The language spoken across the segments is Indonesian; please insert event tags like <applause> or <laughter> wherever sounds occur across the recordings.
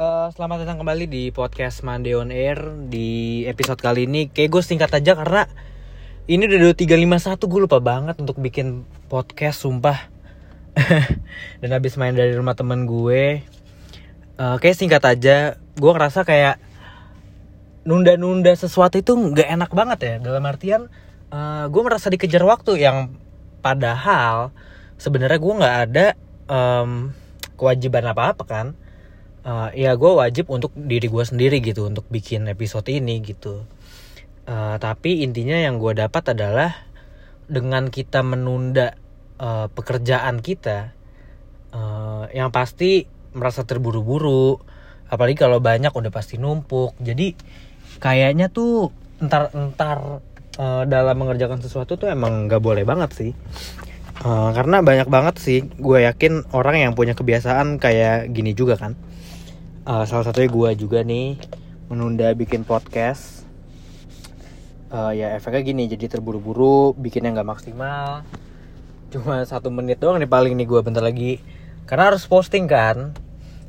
Eh, selamat datang kembali di podcast Monday on Air. Di episode kali ini Kayak gue singkat aja karena Ini udah 2351 Gue lupa banget untuk bikin podcast Sumpah. <laughs> Dan habis main dari rumah temen gue Eh, Kayak singkat aja Gue ngerasa kayak Nunda-nunda sesuatu itu nggak enak banget ya. Dalam artian eh, Gue merasa dikejar waktu Yang padahal sebenarnya gue nggak ada em, kewajiban apa-apa kan uh, ya gue wajib untuk diri gue sendiri gitu untuk bikin episode ini gitu. Uh, tapi intinya yang gue dapat adalah dengan kita menunda uh, pekerjaan kita uh, yang pasti merasa terburu-buru. Apalagi kalau banyak udah pasti numpuk. Jadi kayaknya tuh entar entar uh, dalam mengerjakan sesuatu tuh emang nggak boleh banget sih. Uh, karena banyak banget sih gue yakin orang yang punya kebiasaan kayak gini juga kan Uh, salah satunya gue juga nih menunda bikin podcast. Uh, ya efeknya gini jadi terburu-buru bikinnya nggak maksimal. Cuma satu menit doang nih paling nih gue bentar lagi. Karena harus posting kan.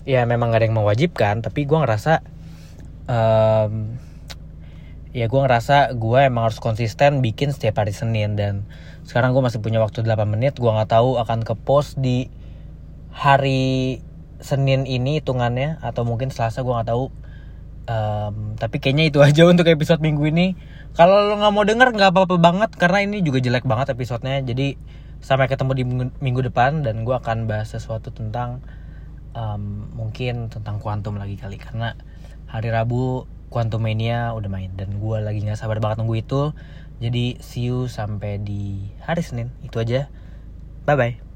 Ya memang gak ada yang mewajibkan tapi gue ngerasa em, ya gue ngerasa gue emang harus konsisten bikin setiap hari Senin. Dan sekarang gue masih punya waktu 8 menit gue nggak tahu akan ke post di hari Senin ini hitungannya atau mungkin Selasa gue nggak tahu. Em, tapi kayaknya itu aja untuk episode minggu ini. Kalau lo nggak mau denger nggak apa-apa banget karena ini juga jelek banget episodenya. Jadi sampai ketemu di minggu, minggu depan dan gue akan bahas sesuatu tentang em, mungkin tentang kuantum lagi kali. Karena hari Rabu Quantum Mania udah main dan gue lagi nggak sabar banget nunggu itu. Jadi see you sampai di hari Senin. Itu aja. Bye bye